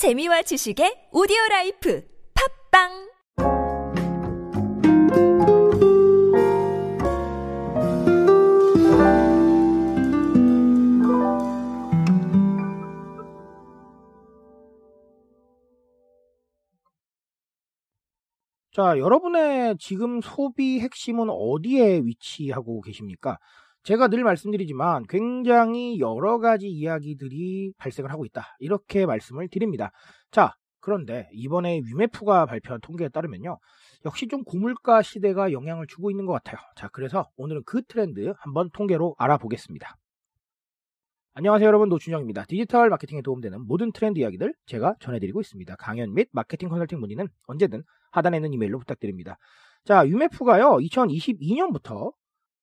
재미와 지식의 오디오 life 팟빵 자, 여러분의 지금 소비 핵심은 어디에 위치하고 계십니까? 제가 늘 말씀드리지만 굉장히 여러 가지 이야기들이 발생을 하고 있다. 이렇게 말씀을 드립니다. 자, 그런데 이번에 위메프가 발표한 통계에 따르면요. 역시 좀 고물가 시대가 영향을 주고 있는 것 같아요. 자, 그래서 오늘은 그 트렌드 한번 통계로 알아보겠습니다. 안녕하세요 여러분 노준영입니다. 디지털 마케팅에 도움되는 모든 트렌드 이야기들 제가 전해드리고 있습니다. 강연 및 마케팅 컨설팅 문의는 언제든 하단에 있는 이메일로 부탁드립니다. 자, 유메프가요 2022년부터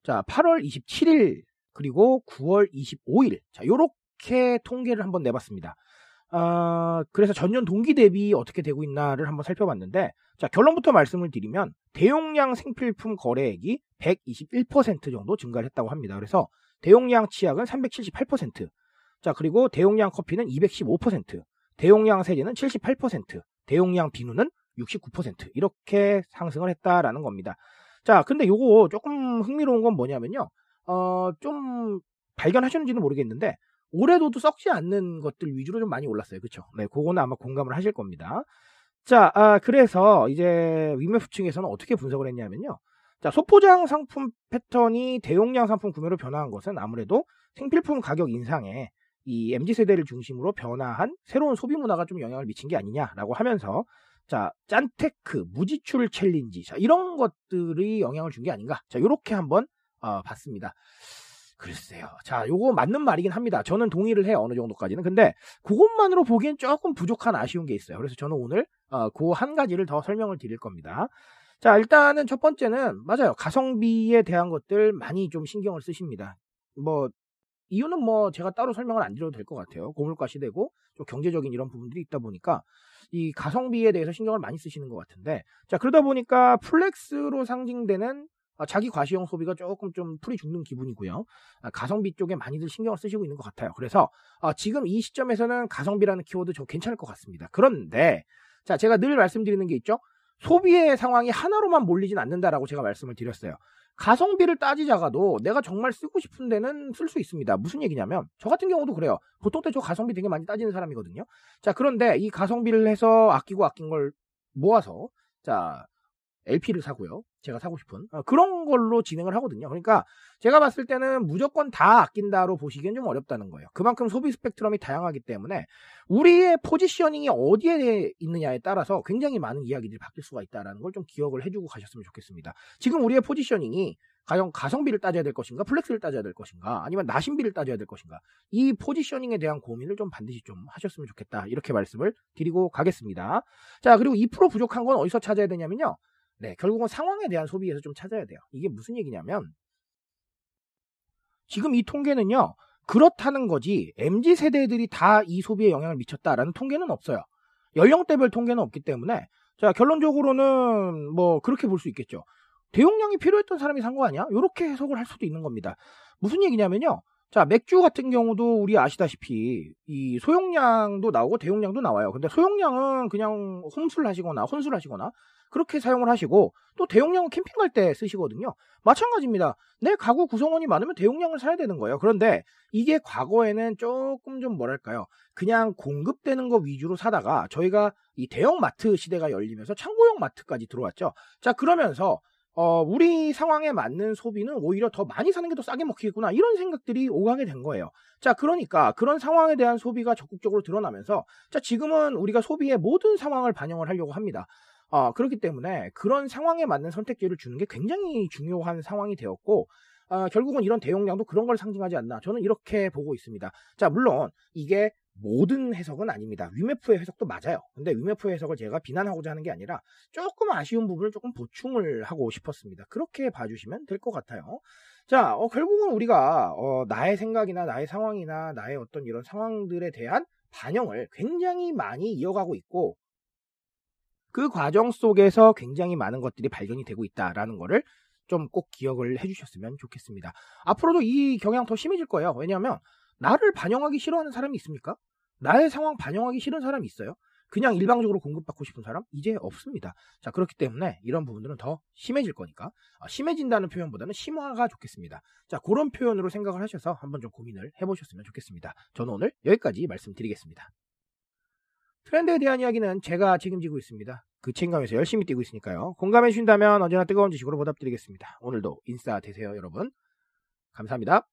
자 8월 27일 그리고 9월 25일 자 요렇게 통계를 한번 내봤습니다. 어, 그래서 전년 동기 대비 어떻게 되고 있나를 한번 살펴봤는데 자 결론부터 말씀을 드리면 대용량 생필품 거래액이 121% 정도 증가를 했다고 합니다. 그래서 대용량 치약은 378%, 자 그리고 대용량 커피는 215%, 대용량 세제는 78%, 대용량 비누는 69% 이렇게 상승을 했다라는 겁니다. 자 근데 요거 조금 흥미로운 건 뭐냐면요, 어 좀 발견하셨는지는 모르겠는데 오래 둬도 썩지 않는 것들 위주로 좀 많이 올랐어요, 그렇죠? 네, 그거는 아마 공감을 하실 겁니다. 자, 아, 그래서 이제 위메프 측에서는 어떻게 분석을 했냐면요. 자, 소포장 상품 패턴이 대용량 상품 구매로 변화한 것은 아무래도 생필품 가격 인상에 이 MZ 세대를 중심으로 변화한 새로운 소비 문화가 좀 영향을 미친 게 아니냐라고 하면서 자, 짠테크, 무지출 challenge, 자, 이런 것들이 영향을 준 게 아닌가. 자, 요렇게 한번 어, 봤습니다. 글쎄요. 자, 요거 맞는 말이긴 합니다. 저는 동의를 해요. 어느 정도까지는. 근데 그것만으로 보기엔 조금 부족한 아쉬운 게 있어요. 그래서 저는 오늘 어, 그 한 가지를 더 설명을 드릴 겁니다. 자, 일단은 첫 번째는 맞아요. 가성비에 대한 것들 많이 좀 신경을 쓰십니다. 뭐 이유는 뭐 제가 따로 설명을 안 드려도 될 것 같아요. 고물가 시대고 좀 경제적인 이런 부분들이 있다 보니까 이 가성비에 대해서 신경을 많이 쓰시는 것 같은데 자 그러다 보니까 flex로 상징되는 자기 과시형 소비가 조금 좀 풀이 죽는 기분이고요. 가성비 쪽에 많이들 신경을 쓰시고 있는 것 같아요. 그래서 지금 이 시점에서는 가성비라는 키워드 좀 괜찮을 것 같습니다. 그런데 자 제가 늘 말씀드리는 게 있죠. 소비의 상황이 하나로만 몰리진 않는다라고 제가 말씀을 드렸어요. 가성비를 따지자가도 내가 정말 쓰고 싶은 데는 쓸 수 있습니다. 무슨 얘기냐면 저 같은 경우도 그래요. 보통 때 저 가성비 되게 많이 따지는 사람이거든요. 자 그런데 이 가성비를 해서 아끼고 아낀 걸 모아서 자 LP를 사고요. 제가 사고 싶은 어, 그런 걸로 진행을 하거든요. 그러니까 제가 봤을 때는 무조건 다 아낀다로 보시기엔 좀 어렵다는 거예요. 그만큼 소비 스펙트럼이 다양하기 때문에 우리의 positioning이 어디에 있느냐에 따라서 굉장히 많은 이야기들이 바뀔 수가 있다는 걸 좀 기억을 해주고 가셨으면 좋겠습니다. 지금 우리의 positioning이 과연 가성비를 따져야 될 것인가, flex를 따져야 될 것인가, 아니면 나신비를 따져야 될 것인가, 이 positioning에 대한 고민을 좀 반드시 좀 하셨으면 좋겠다. 이렇게 말씀을 드리고 가겠습니다. 자, 그리고 2% 부족한 건 어디서 찾아야 되냐면요. 네, 결국은 상황에 대한 소비에서 좀 찾아야 돼요. 이게 무슨 얘기냐면 지금 이 통계는요. 그렇다는 거지 MZ 세대들이 다 이 소비에 영향을 미쳤다라는 통계는 없어요. 연령대별 통계는 없기 때문에 자 결론적으로는 뭐 그렇게 볼 수 있겠죠. 대용량이 필요했던 사람이 산 거 아니야? 이렇게 해석을 할 수도 있는 겁니다. 무슨 얘기냐면요. 자, 맥주 같은 경우도 우리 아시다시피 이 소용량도 나오고 대용량도 나와요. 근데 소용량은 그냥 홈술 하시거나 혼술 하시거나 그렇게 사용을 하시고 또 대용량은 캠핑 갈 때 쓰시거든요. 마찬가지입니다. 내 가구 구성원이 많으면 대용량을 사야 되는 거예요. 그런데 이게 과거에는 조금 좀 뭐랄까요. 그냥 공급되는 거 위주로 사다가 저희가 이 대형 마트 시대가 열리면서 창고형 마트까지 들어왔죠. 자, 그러면서 어, 우리 상황에 맞는 소비는 오히려 더 많이 사는 게 더 싸게 먹히겠구나. 이런 생각들이 오가게 된 거예요. 자, 그러니까 그런 상황에 대한 소비가 적극적으로 드러나면서 자, 지금은 우리가 소비의 모든 상황을 반영을 하려고 합니다. 어, 그렇기 때문에 그런 상황에 맞는 선택지를 주는 게 굉장히 중요한 상황이 되었고, 어, 결국은 이런 대용량도 그런 걸 상징하지 않나. 저는 이렇게 보고 있습니다. 자, 물론 이게 모든 해석은 아닙니다. 위메프의 해석도 맞아요. 근데 위메프의 해석을 제가 비난하고자 하는 게 아니라 조금 아쉬운 부분을 조금 보충을 하고 싶었습니다. 그렇게 봐주시면 될 것 같아요. 자, 어, 결국은 우리가 어, 나의 생각이나 나의 상황이나 나의 어떤 이런 상황들에 대한 반영을 굉장히 많이 이어가고 있고 그 과정 속에서 굉장히 많은 것들이 발견이 되고 있다라는 거를 좀꼭 기억을 해주셨으면 좋겠습니다. 앞으로도 이 경향 더 심해질 거예요. 왜냐하면 나를 반영하기 싫어하는 사람이 있습니까? 나의 상황 반영하기 싫은 사람이 있어요? 그냥 일방적으로 공급받고 싶은 사람? 이제 없습니다. 자, 그렇기 때문에 이런 부분들은 더 심해질 거니까, 어, 심해진다는 표현보다는 심화가 좋겠습니다. 자, 그런 표현으로 생각을 하셔서 한번 좀 고민을 해보셨으면 좋겠습니다. 저는 오늘 여기까지 말씀드리겠습니다. 트렌드에 대한 이야기는 제가 책임지고 있습니다. 그 책임감에서 열심히 뛰고 있으니까요. 공감해 주신다면 언제나 뜨거운 지식으로 보답드리겠습니다. 오늘도 인싸 되세요, 여러분. 감사합니다.